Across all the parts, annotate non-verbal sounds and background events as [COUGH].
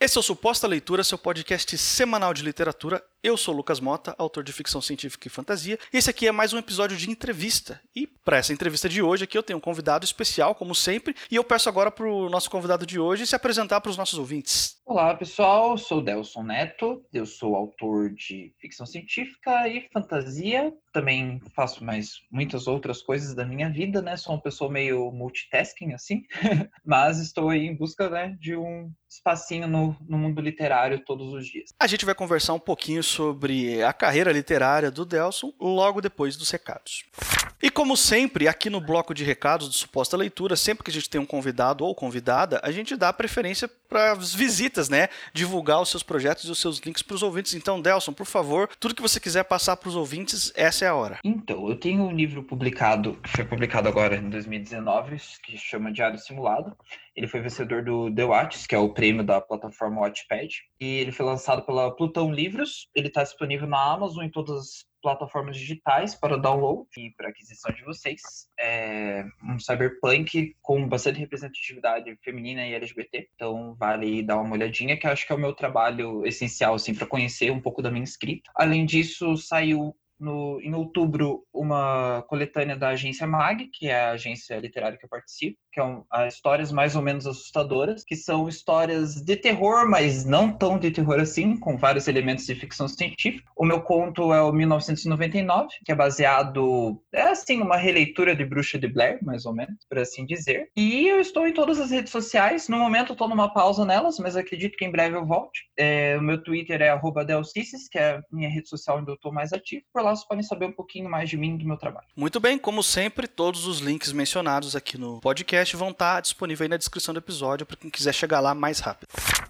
Esse é o Suposta Leitura, seu podcast semanal de literatura. Eu sou Lucas Mota, autor de ficção científica e fantasia, e esse aqui é mais um episódio de entrevista. E para essa entrevista de hoje aqui eu tenho um convidado especial, como sempre, e eu peço agora para o nosso convidado de hoje se apresentar para os nossos ouvintes. Olá, pessoal. Sou Delson Neto. Eu sou autor de ficção científica e fantasia. Também faço mais muitas outras coisas da minha vida, né? Sou uma pessoa meio multitasking, assim. [LAUGHS] Mas estou aí em busca né, de um espacinho no, no mundo literário todos os dias. A gente vai conversar um pouquinho sobre a carreira literária do Delson logo depois dos recados. E como sempre, aqui no bloco de recados do Suposta Leitura, sempre que a gente tem um convidado ou convidada, a gente dá preferência para as visitas, né? Divulgar os seus projetos e os seus links para os ouvintes. Então, Delson, por favor, tudo que você quiser passar para os ouvintes, essa é a hora. Então, eu tenho um livro publicado, que foi publicado agora em 2019, que chama Diário Simulado. Ele foi vencedor do The Watch, que é o prêmio da plataforma Watchpad. E ele foi lançado pela Plutão Livros. Ele está disponível na Amazon em todas as plataformas digitais para download e para aquisição de vocês. É um cyberpunk com bastante representatividade feminina e LGBT. Então vale dar uma olhadinha, que acho que é o meu trabalho essencial assim para conhecer um pouco da minha escrita. Além disso, saiu no, em outubro uma coletânea da agência MAG, que é a agência literária que eu participo, que é histórias mais ou menos assustadoras, que são histórias de terror, mas não tão de terror assim, com vários elementos de ficção científica. O meu conto é o 1999, que é baseado, é assim, uma releitura de Bruxa de Blair, mais ou menos, por assim dizer. E eu estou em todas as redes sociais, no momento eu estou numa pausa nelas, mas acredito que em breve eu volte. É, o meu Twitter é delcicis, que é a minha rede social onde eu estou mais ativo. Por lá vocês podem saber um pouquinho mais de mim e do meu trabalho. Muito bem, como sempre, todos os links mencionados aqui no podcast podcast vão estar disponíveis aí na descrição do episódio para quem quiser chegar lá mais rápido.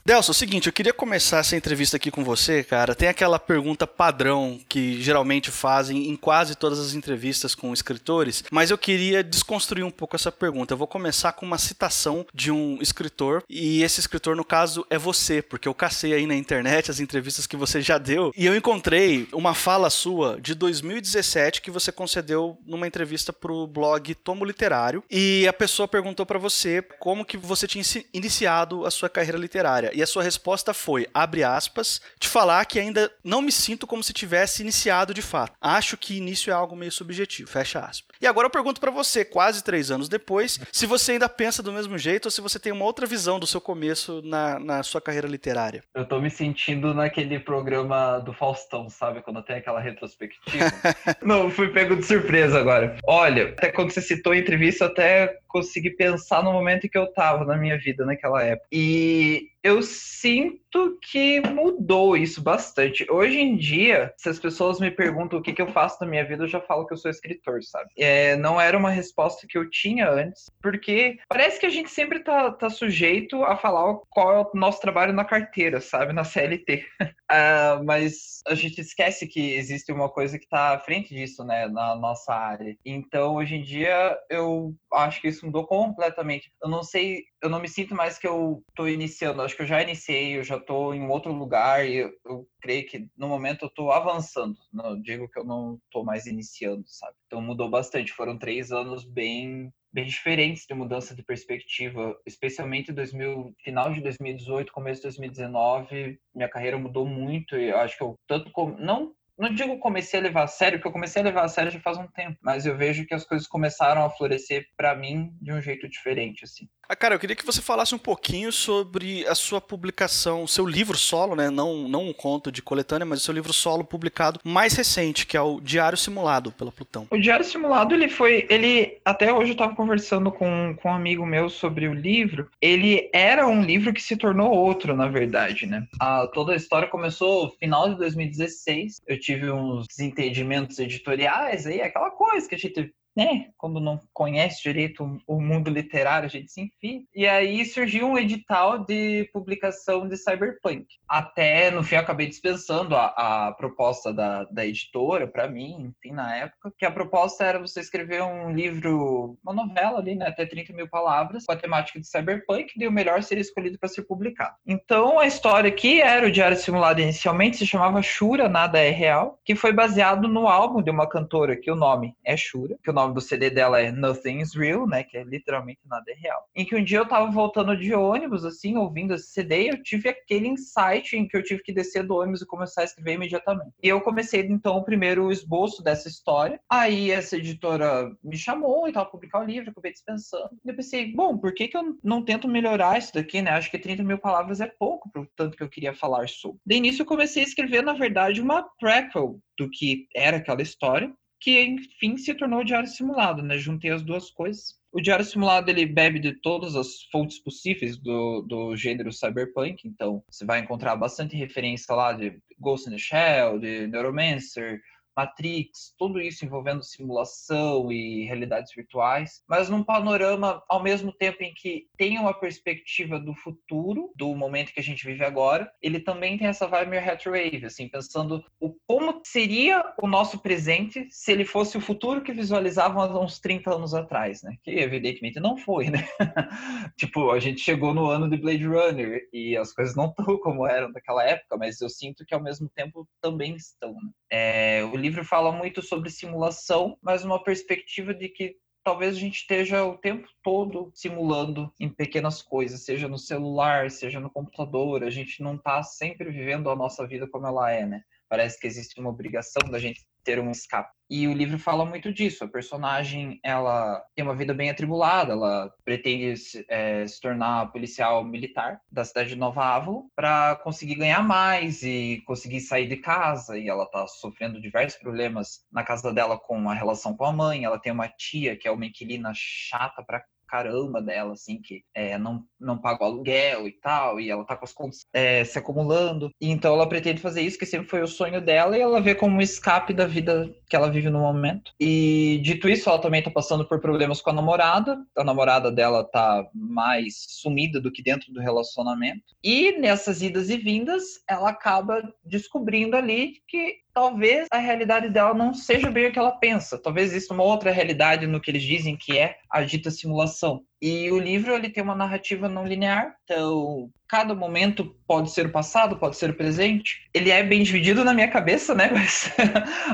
Delson, é o seguinte, eu queria começar essa entrevista aqui com você, cara. Tem aquela pergunta padrão que geralmente fazem em quase todas as entrevistas com escritores, mas eu queria desconstruir um pouco essa pergunta. Eu vou começar com uma citação de um escritor, e esse escritor, no caso, é você, porque eu cacei aí na internet as entrevistas que você já deu, e eu encontrei uma fala sua de 2017 que você concedeu numa entrevista pro blog Tomo Literário, e a pessoa perguntou para você como que você tinha iniciado a sua carreira literária. E a sua resposta foi, abre aspas, te falar que ainda não me sinto como se tivesse iniciado de fato. Acho que início é algo meio subjetivo, fecha aspas. E agora eu pergunto para você, quase três anos depois, se você ainda pensa do mesmo jeito ou se você tem uma outra visão do seu começo na, na sua carreira literária. Eu tô me sentindo naquele programa do Faustão, sabe? Quando tem aquela retrospectiva. [LAUGHS] não, fui pego de surpresa agora. Olha, até quando você citou a entrevista, eu até consegui pensar no momento em que eu tava na minha vida naquela época. E eu sinto que mudou isso bastante. Hoje em dia, se as pessoas me perguntam o que, que eu faço na minha vida, eu já falo que eu sou escritor, sabe? É, não era uma resposta que eu tinha antes, porque parece que a gente sempre tá, tá sujeito a falar qual é o nosso trabalho na carteira, sabe? Na CLT. [LAUGHS] uh, mas a gente esquece que existe uma coisa que está à frente disso, né? Na nossa área. Então, hoje em dia, eu acho que isso mudou completamente. Eu não sei, eu não me sinto mais que eu estou iniciando. Acho que eu já iniciei, eu já estou em um outro lugar e eu, eu creio que no momento eu estou avançando. Não digo que eu não estou mais iniciando, sabe? Então mudou bastante. Foram três anos bem bem diferentes de mudança de perspectiva, especialmente 2000, final de 2018, começo de 2019, minha carreira mudou muito e eu acho que eu tanto como não não digo comecei a levar a sério, porque eu comecei a levar a sério já faz um tempo, mas eu vejo que as coisas começaram a florescer para mim de um jeito diferente, assim. Ah, cara, eu queria que você falasse um pouquinho sobre a sua publicação, seu livro solo, né? Não, não um conto de coletânea, mas o seu livro solo publicado mais recente, que é o Diário Simulado pela Plutão. O Diário Simulado, ele foi. Ele. Até hoje eu estava conversando com, com um amigo meu sobre o livro. Ele era um livro que se tornou outro, na verdade, né? A, toda a história começou no final de 2016. Eu tive uns desentendimentos editoriais aí, aquela coisa que a gente né, quando não conhece direito o mundo literário, a gente se enfia. E aí surgiu um edital de publicação de Cyberpunk. Até, no fim, acabei dispensando a, a proposta da, da editora para mim, enfim, na época, que a proposta era você escrever um livro, uma novela ali, né, até 30 mil palavras, com a temática de Cyberpunk, e o melhor seria escolhido para ser publicado. Então, a história aqui era o Diário Simulado inicialmente, se chamava Shura, Nada é Real, que foi baseado no álbum de uma cantora, que o nome é Shura, que o nome nome do CD dela é Nothing is Real, né? Que é literalmente nada é real. Em que um dia eu tava voltando de ônibus, assim, ouvindo esse CD, eu tive aquele insight em que eu tive que descer do ônibus e começar a escrever imediatamente. E eu comecei, então, o primeiro esboço dessa história. Aí essa editora me chamou e tal, publicar o livro, acabei dispensando. E eu pensei, bom, por que, que eu não tento melhorar isso daqui, né? Acho que 30 mil palavras é pouco pro tanto que eu queria falar sobre. De início eu comecei a escrever, na verdade, uma prequel do que era aquela história que enfim se tornou o diário simulado, né? Juntei as duas coisas. O diário simulado ele bebe de todas as fontes possíveis do, do gênero cyberpunk, então você vai encontrar bastante referência lá de Ghost in the Shell, de Neuromancer, Matrix, tudo isso envolvendo simulação e realidades virtuais, mas num panorama ao mesmo tempo em que tem uma perspectiva do futuro, do momento que a gente vive agora, ele também tem essa vibe retrowave, assim, pensando o como seria o nosso presente se ele fosse o futuro que visualizavam há uns 30 anos atrás, né? Que evidentemente não foi, né? [LAUGHS] tipo, a gente chegou no ano de Blade Runner e as coisas não estão como eram naquela época, mas eu sinto que ao mesmo tempo também estão. Né? É, o fala muito sobre simulação, mas uma perspectiva de que talvez a gente esteja o tempo todo simulando em pequenas coisas, seja no celular, seja no computador. A gente não está sempre vivendo a nossa vida como ela é, né? Parece que existe uma obrigação da gente ter um escape. E o livro fala muito disso. A personagem, ela tem uma vida bem atribulada. Ela pretende é, se tornar policial militar da cidade de Nova Ávila para conseguir ganhar mais e conseguir sair de casa. E ela está sofrendo diversos problemas na casa dela com a relação com a mãe. Ela tem uma tia que é uma inquilina chata para caramba dela, assim, que é, não, não paga o aluguel e tal, e ela tá com as contas é, se acumulando. E então ela pretende fazer isso, que sempre foi o sonho dela, e ela vê como um escape da vida que ela vive no momento. E dito isso, ela também tá passando por problemas com a namorada. A namorada dela tá mais sumida do que dentro do relacionamento. E nessas idas e vindas, ela acaba descobrindo ali que talvez a realidade dela não seja bem o que ela pensa. Talvez exista uma outra realidade no que eles dizem que é a dita simulação. E o livro ele tem uma narrativa não linear, então cada momento pode ser o passado, pode ser o presente. Ele é bem dividido na minha cabeça, né? [LAUGHS] Mas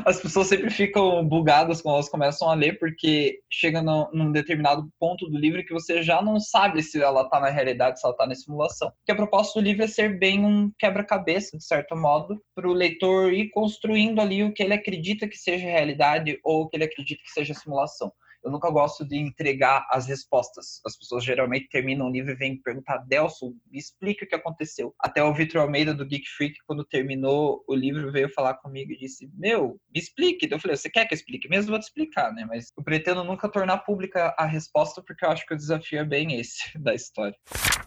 as pessoas sempre ficam bugadas quando elas começam a ler, porque chega no, num determinado ponto do livro que você já não sabe se ela tá na realidade, se ela tá na simulação. Porque a proposta do livro é ser bem um quebra-cabeça, de certo modo, para o leitor ir construindo ali o que ele acredita que seja realidade ou o que ele acredita que seja simulação eu nunca gosto de entregar as respostas. As pessoas geralmente terminam o livro e vêm perguntar, Delson, me explica o que aconteceu. Até o Vitor Almeida do Geek Freak, quando terminou o livro, veio falar comigo e disse, meu, me explique. Eu falei, você quer que eu explique? Mesmo vou te explicar, né? Mas eu pretendo nunca tornar pública a resposta, porque eu acho que o desafio é bem esse [LAUGHS] da história.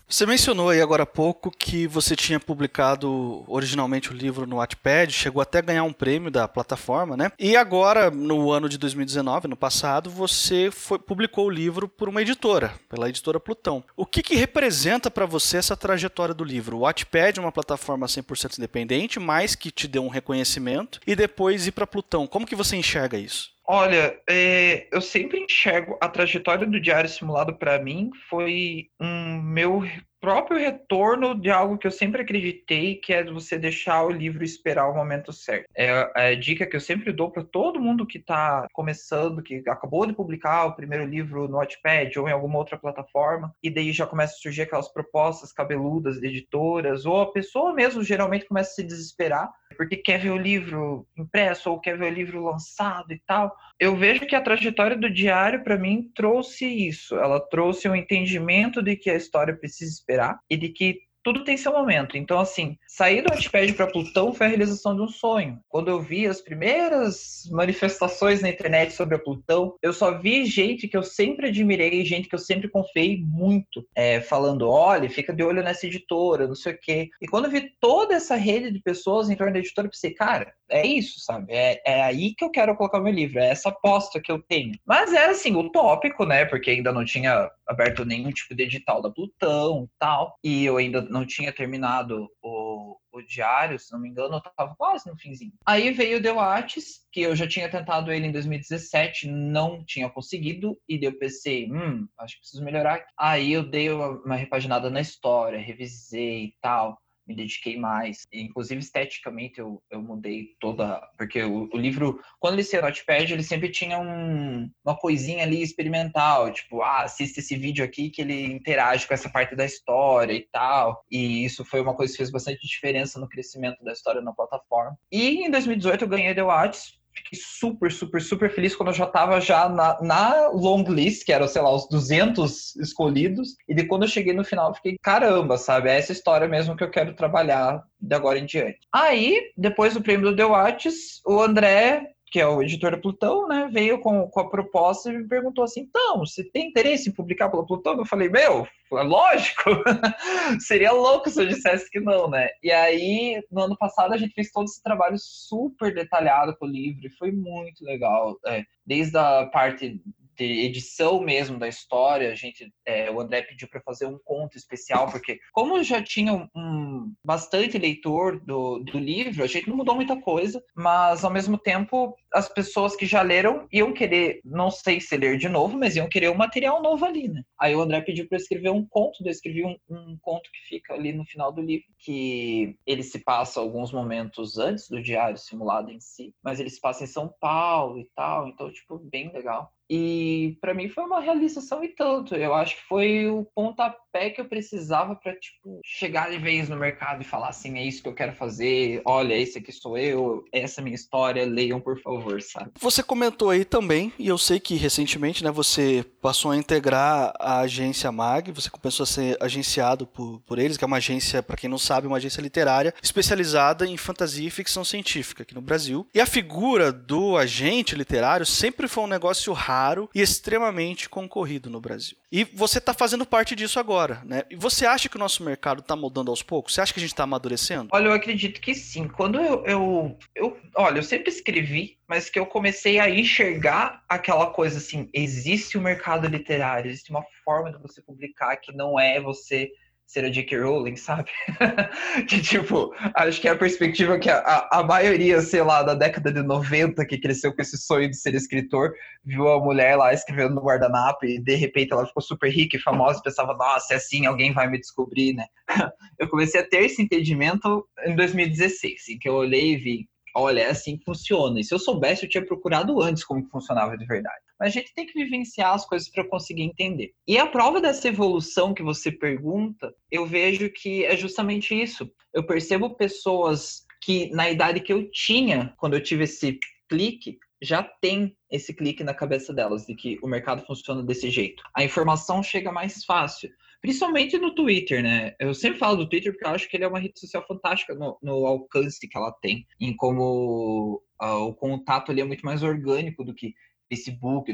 Você mencionou aí agora há pouco que você tinha publicado originalmente o livro no Wattpad, chegou até a ganhar um prêmio da plataforma, né? E agora, no ano de 2019, no passado, você foi, publicou o livro por uma editora, pela editora Plutão. O que, que representa para você essa trajetória do livro? O Wattpad é uma plataforma 100% independente, mas que te deu um reconhecimento, e depois ir para Plutão. Como que você enxerga isso? Olha, é, eu sempre enxergo a trajetória do Diário Simulado para mim foi um meu próprio retorno de algo que eu sempre acreditei, que é você deixar o livro esperar o momento certo. É, é a dica que eu sempre dou para todo mundo que está começando, que acabou de publicar o primeiro livro no Wattpad ou em alguma outra plataforma, e daí já começa a surgir aquelas propostas cabeludas de editoras, ou a pessoa mesmo geralmente começa a se desesperar porque quer ver o livro impresso ou quer ver o livro lançado e tal. Eu vejo que a trajetória do diário para mim trouxe isso. Ela trouxe um entendimento de que a história precisa esperar e de que tudo tem seu momento. Então, assim, sair do Wattpad para Plutão foi a realização de um sonho. Quando eu vi as primeiras manifestações na internet sobre a Plutão, eu só vi gente que eu sempre admirei, gente que eu sempre confiei muito, é, falando: olha, fica de olho nessa editora, não sei o quê. E quando eu vi toda essa rede de pessoas em torno da editora, eu pensei, cara, é isso, sabe? É, é aí que eu quero colocar meu livro, é essa aposta que eu tenho. Mas era assim, utópico, né? Porque ainda não tinha aberto nenhum tipo de edital da Plutão e tal. E eu ainda não tinha terminado o, o diário, se não me engano, eu tava quase no finzinho. Aí veio o The Watches, que eu já tinha tentado ele em 2017, não tinha conseguido, e daí eu pensei, hum, acho que preciso melhorar. Aí eu dei uma, uma repaginada na história, revisei e tal me dediquei mais. E, inclusive, esteticamente, eu, eu mudei toda. Porque o, o livro, quando ele saiu no Notepad, ele sempre tinha um, uma coisinha ali experimental, tipo, ah, assista esse vídeo aqui que ele interage com essa parte da história e tal. E isso foi uma coisa que fez bastante diferença no crescimento da história na plataforma. E em 2018 eu ganhei The Watch, fiquei super, super, super feliz quando eu já estava já na, na long list, que eram, sei lá, os 200 escolhidos. E de quando eu cheguei no final, fiquei, caramba, sabe? É essa história mesmo que eu quero trabalhar de agora em diante. Aí, depois do prêmio do The Watches, o André que é o editor da Plutão, né, veio com, com a proposta e me perguntou assim, então, você tem interesse em publicar pela Plutão? Eu falei, meu, é lógico, [LAUGHS] seria louco se eu dissesse que não, né? E aí, no ano passado, a gente fez todo esse trabalho super detalhado com o livro e foi muito legal, é, desde a parte de edição mesmo da história, a gente, é, o André pediu para fazer um conto especial, porque como já tinha um, um, bastante leitor do, do livro, a gente não mudou muita coisa, mas ao mesmo tempo as pessoas que já leram iam querer, não sei se ler de novo, mas iam querer um material novo ali, né? Aí o André pediu para escrever um conto, eu escrevi um, um conto que fica ali no final do livro, que ele se passa alguns momentos antes do diário simulado em si, mas ele se passa em São Paulo e tal, então, tipo, bem legal. E para mim foi uma realização e tanto. Eu acho que foi o pontapé que eu precisava para tipo chegar de vez no mercado e falar assim, é isso que eu quero fazer. Olha, esse aqui sou eu, essa é a minha história, leiam por favor, sabe? Você comentou aí também, e eu sei que recentemente, né, você passou a integrar a agência Mag, você começou a ser agenciado por, por eles, que é uma agência, para quem não sabe, uma agência literária especializada em fantasia e ficção científica aqui no Brasil. E a figura do agente literário sempre foi um negócio raro raro e extremamente concorrido no Brasil. E você está fazendo parte disso agora, né? E você acha que o nosso mercado está mudando aos poucos? Você acha que a gente está amadurecendo? Olha, eu acredito que sim. Quando eu, eu, eu, olha, eu sempre escrevi, mas que eu comecei a enxergar aquela coisa assim, existe o mercado literário, existe uma forma de você publicar que não é você ser a J.K. Rowling, sabe? [LAUGHS] que, tipo, acho que é a perspectiva que a, a, a, maioria, sei lá, da década de 90, que cresceu com esse sonho de ser escritor, viu a mulher lá escrevendo no guardanapo e, de repente, ela ficou super rica e famosa e pensava, nossa, é assim, alguém vai me descobrir, né? [LAUGHS] eu comecei a ter esse entendimento em 2016, em que eu olhei e vi, olha, é assim que funciona. E se eu soubesse, eu tinha procurado antes como que funcionava de verdade. Mas a gente tem que vivenciar as coisas para conseguir entender. E a prova dessa evolução que você pergunta, eu vejo que é justamente isso. Eu percebo pessoas que na idade que eu tinha, quando eu tive esse clique, já tem esse clique na cabeça delas de que o mercado funciona desse jeito. A informação chega mais fácil. Principalmente no Twitter, né? Eu sempre falo do Twitter porque eu acho que ele é uma rede social fantástica no, no alcance que ela tem, em como uh, o contato ali é muito mais orgânico do que Facebook,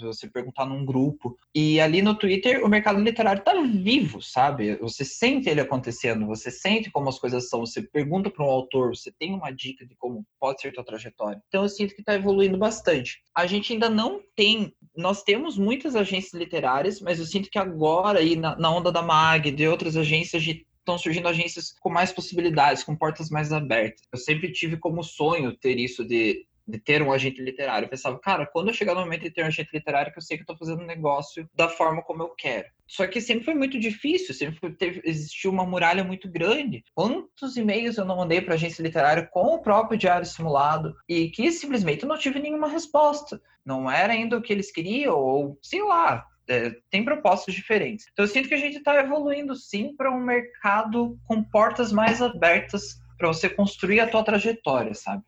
você perguntar num grupo. E ali no Twitter, o mercado literário está vivo, sabe? Você sente ele acontecendo, você sente como as coisas são, você pergunta para um autor, você tem uma dica de como pode ser tua trajetória. Então eu sinto que está evoluindo bastante. A gente ainda não tem, nós temos muitas agências literárias, mas eu sinto que agora aí na, na onda da MAG, de outras agências de estão surgindo agências com mais possibilidades, com portas mais abertas. Eu sempre tive como sonho ter isso de de ter um agente literário. Eu pensava, cara, quando eu chegar no momento de ter um agente literário, que eu sei que eu tô fazendo um negócio da forma como eu quero. Só que sempre foi muito difícil, sempre teve, existiu uma muralha muito grande. Quantos e-mails eu não mandei para agência literária com o próprio diário simulado e que simplesmente não tive nenhuma resposta. Não era ainda o que eles queriam, ou sei lá, é, tem propostas diferentes. Então eu sinto que a gente está evoluindo sim para um mercado com portas mais abertas para você construir a tua trajetória, sabe?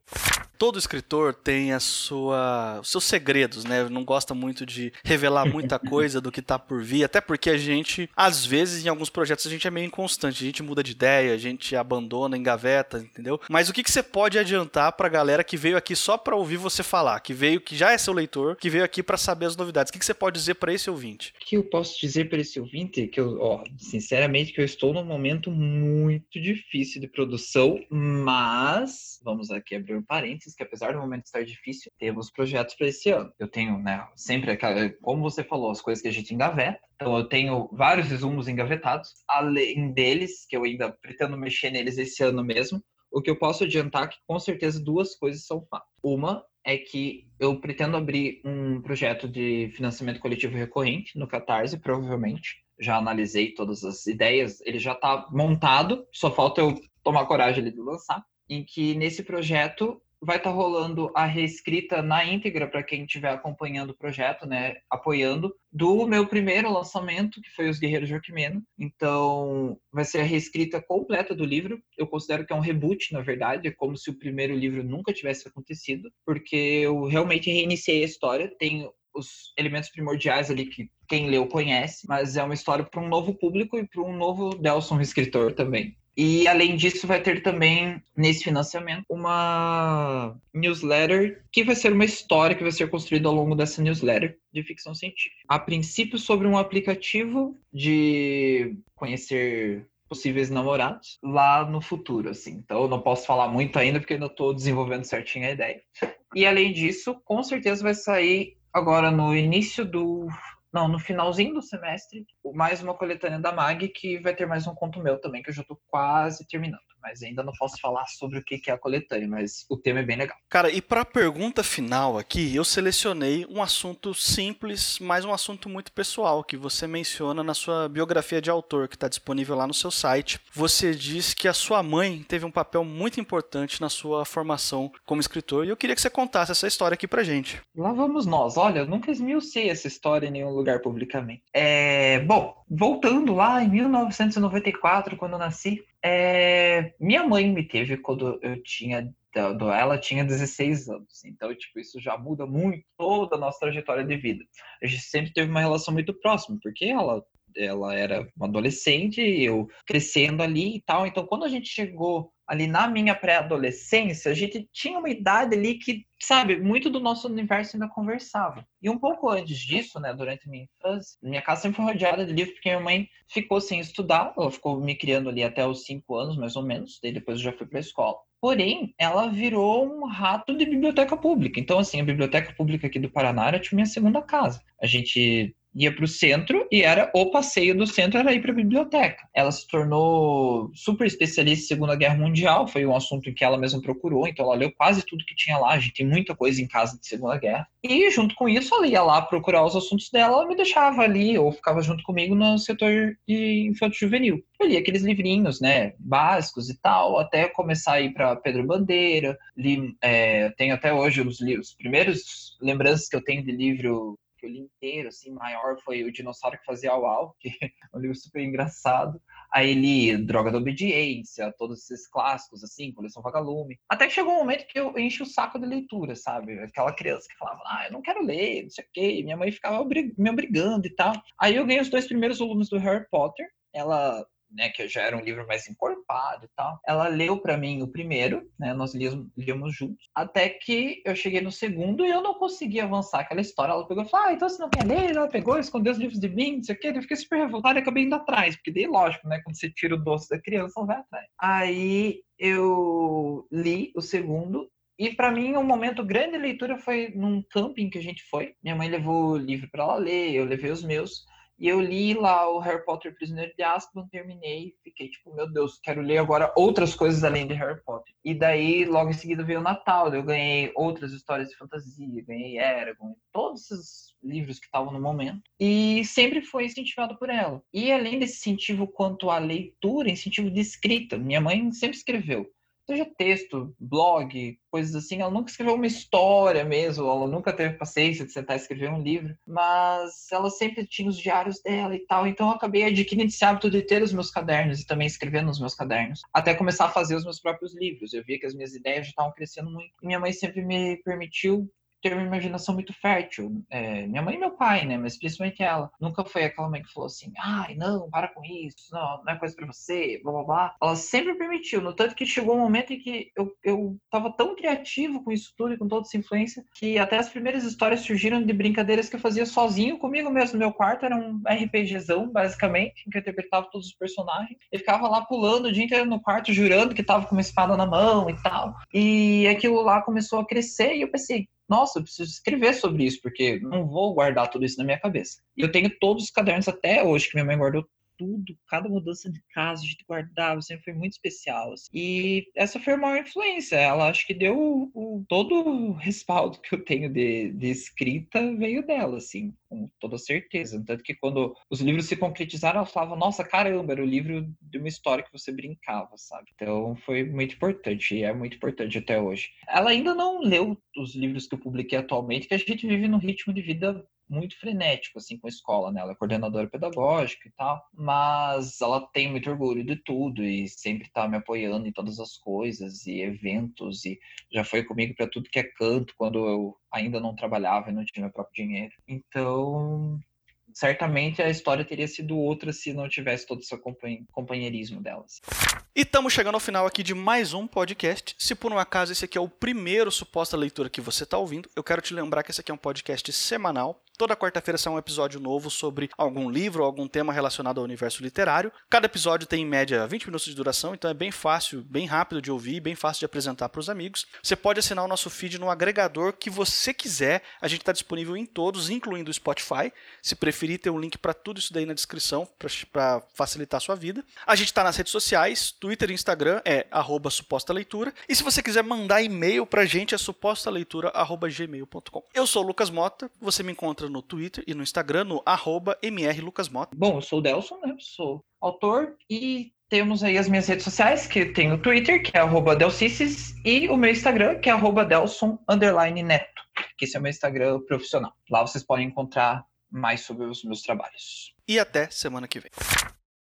Todo escritor tem a sua, os seus segredos, né? Não gosta muito de revelar muita [LAUGHS] coisa do que tá por vir, até porque a gente, às vezes, em alguns projetos, a gente é meio inconstante, a gente muda de ideia, a gente abandona, engaveta, entendeu? Mas o que, que você pode adiantar pra galera que veio aqui só pra ouvir você falar, que veio, que já é seu leitor, que veio aqui para saber as novidades? O que, que você pode dizer para esse ouvinte? O que eu posso dizer para esse ouvinte? Que eu, ó, sinceramente, que eu estou num momento muito difícil de produção, mas vamos aqui abrir um parênteses que apesar do momento estar difícil, temos projetos para esse ano. Eu tenho, né, sempre aquela, como você falou, as coisas que a gente engaveta. Então eu tenho vários resumos engavetados, além deles, que eu ainda pretendo mexer neles esse ano mesmo. O que eu posso adiantar é que com certeza duas coisas são fato. Uma é que eu pretendo abrir um projeto de financiamento coletivo recorrente no Catarse, provavelmente. já analisei todas as ideias, ele já está montado, só falta eu tomar coragem de lançar. Em que nesse projeto vai estar tá rolando a reescrita na íntegra para quem estiver acompanhando o projeto, né, apoiando, do meu primeiro lançamento, que foi Os Guerreiros de Orquimeno. Então, vai ser a reescrita completa do livro. Eu considero que é um reboot, na verdade, é como se o primeiro livro nunca tivesse acontecido, porque eu realmente reiniciei a história. Tem os elementos primordiais ali que quem leu conhece, mas é uma história para um novo público e para um novo Delson escritor também. E além disso, vai ter também nesse financiamento uma newsletter que vai ser uma história que vai ser construída ao longo dessa newsletter de ficção científica. A princípio, sobre um aplicativo de conhecer possíveis namorados lá no futuro, assim. Então, eu não posso falar muito ainda porque ainda estou desenvolvendo certinho a ideia. E além disso, com certeza vai sair agora no início do não, no finalzinho do semestre, mais uma coletânea da MAG, que vai ter mais um conto meu também, que eu já tô quase terminando mas ainda não posso falar sobre o que é a coletânea, mas o tema é bem legal. Cara, e para a pergunta final aqui, eu selecionei um assunto simples, mas um assunto muito pessoal que você menciona na sua biografia de autor, que está disponível lá no seu site. Você diz que a sua mãe teve um papel muito importante na sua formação como escritor, e eu queria que você contasse essa história aqui pra gente. Lá vamos nós. Olha, eu nunca esmiucei essa história em nenhum lugar publicamente. É... Bom, voltando lá em 1994, quando eu nasci, é, minha mãe me teve quando eu tinha ela tinha 16 anos. Então, tipo, isso já muda muito toda a nossa trajetória de vida. A gente sempre teve uma relação muito próxima, porque ela ela era uma adolescente, eu crescendo ali e tal. Então, quando a gente chegou ali na minha pré-adolescência, a gente tinha uma idade ali que, sabe, muito do nosso universo ainda conversava. E um pouco antes disso, né, durante minha infância, minha casa sempre foi rodeada de livros, porque minha mãe ficou sem estudar, ela ficou me criando ali até os cinco anos, mais ou menos, daí depois eu já fui para a escola. Porém, ela virou um rato de biblioteca pública. Então, assim, a biblioteca pública aqui do Paraná era tipo minha segunda casa. A gente ia para o centro e era o passeio do centro era ir para a biblioteca. Ela se tornou super especialista em Segunda Guerra Mundial, foi um assunto que ela mesma procurou, então ela leu quase tudo que tinha lá, a gente tem muita coisa em casa de Segunda Guerra. E junto com isso, ela ia lá procurar os assuntos dela, ela me deixava ali ou ficava junto comigo no setor de infanto juvenil. Eu li aqueles livrinhos, né, básicos e tal, até começar a ir para Pedro Bandeira, li, é, tenho até hoje os, os primeiros lembranças que eu tenho de livro eu li inteiro, assim, maior, foi O Dinossauro que Fazia Au que [LAUGHS] é um livro super engraçado. Aí li Droga da Obediência, todos esses clássicos, assim, Coleção Vagalume. Até que chegou um momento que eu enchi o saco de leitura, sabe? Aquela criança que falava, ah, eu não quero ler, não sei o quê. Minha mãe ficava me obrigando e tal. Aí eu ganhei os dois primeiros volumes do Harry Potter. Ela né, que já era um livro mais encorpado e tal. Ela leu para mim o primeiro, né, nós líamos, juntos, até que eu cheguei no segundo e eu não consegui avançar aquela história. Ela pegou e falou: Ah, então você não quer ler? Ela pegou, escondeu os livros de mim, não sei o quê. Eu fiquei super revoltada e acabei indo atrás, porque daí, lógico, né, quando você tira o doce da criança, ela vai atrás. Aí eu li o segundo e para mim, um momento grande de leitura foi num camping que a gente foi. Minha mãe levou o livro para ela ler, eu levei os meus. E eu li lá o Harry Potter Prisioneiro de Azkaban, terminei, fiquei tipo, meu Deus, quero ler agora outras coisas além de Harry Potter. E daí, logo em seguida veio o Natal, eu ganhei outras histórias de fantasia, ganhei Eragon, todos esses livros que estavam no momento. E sempre foi incentivado por ela. E além desse incentivo quanto à leitura, incentivo de escrita. Minha mãe sempre escreveu seja texto, blog, coisas assim. Ela nunca escreveu uma história mesmo, ela nunca teve paciência de sentar e escrever um livro, mas ela sempre tinha os diários dela e tal. Então eu acabei adquirindo esse hábito de ter os meus cadernos e também escrevendo nos meus cadernos, até começar a fazer os meus próprios livros. Eu via que as minhas ideias já estavam crescendo muito. E minha mãe sempre me permitiu ter uma imaginação muito fértil. É, minha mãe e meu pai, né? Mas principalmente ela. Nunca foi aquela mãe que falou assim: ai, não, para com isso, não, não é coisa para você, blá blá blá. Ela sempre permitiu. No tanto que chegou um momento em que eu, eu tava tão criativo com isso tudo e com toda essa influência que até as primeiras histórias surgiram de brincadeiras que eu fazia sozinho comigo mesmo no meu quarto. Era um RPGzão, basicamente, em que eu interpretava todos os personagens. E ficava lá pulando o dia inteiro no quarto, jurando que tava com uma espada na mão e tal. E aquilo lá começou a crescer e eu pensei, nossa, eu preciso escrever sobre isso, porque não vou guardar tudo isso na minha cabeça. Eu tenho todos os cadernos até hoje que minha mãe guardou tudo, cada mudança de casa a gente guardava, sempre foi muito especial. Assim. E essa foi a maior influência. Ela acho que deu o, todo o respaldo que eu tenho de, de escrita veio dela, assim, com toda certeza. Tanto que quando os livros se concretizaram, ela falava, nossa, caramba, era o livro de uma história que você brincava, sabe? Então foi muito importante, e é muito importante até hoje. Ela ainda não leu os livros que eu publiquei atualmente, que a gente vive num ritmo de vida muito frenético, assim, com a escola, né? Ela é coordenadora pedagógica e tal, mas ela tem muito orgulho de tudo e sempre tá me apoiando em todas as coisas e eventos e já foi comigo para tudo que é canto quando eu ainda não trabalhava e não tinha meu próprio dinheiro. Então, certamente a história teria sido outra se não tivesse todo esse companheirismo delas. E estamos chegando ao final aqui de mais um podcast. Se por um acaso esse aqui é o primeiro suposta leitura que você está ouvindo, eu quero te lembrar que esse aqui é um podcast semanal. Toda quarta-feira sai um episódio novo sobre algum livro ou algum tema relacionado ao universo literário. Cada episódio tem em média 20 minutos de duração, então é bem fácil, bem rápido de ouvir, bem fácil de apresentar para os amigos. Você pode assinar o nosso feed no agregador que você quiser. A gente está disponível em todos, incluindo o Spotify. Se preferir, tem um link para tudo isso daí na descrição para facilitar a sua vida. A gente está nas redes sociais, Twitter e Instagram é suposta leitura. E se você quiser mandar e-mail para a gente é supostaleitura.gmail.com. Eu sou o Lucas Mota, você me encontra encontra no Twitter e no Instagram no arroba mrlucasmota. Bom, eu sou o Delson, né? Sou autor e temos aí as minhas redes sociais, que tem o Twitter, que é arroba Delcices, e o meu Instagram, que é arroba Delson Neto, que esse é o meu Instagram profissional. Lá vocês podem encontrar mais sobre os meus trabalhos. E até semana que vem.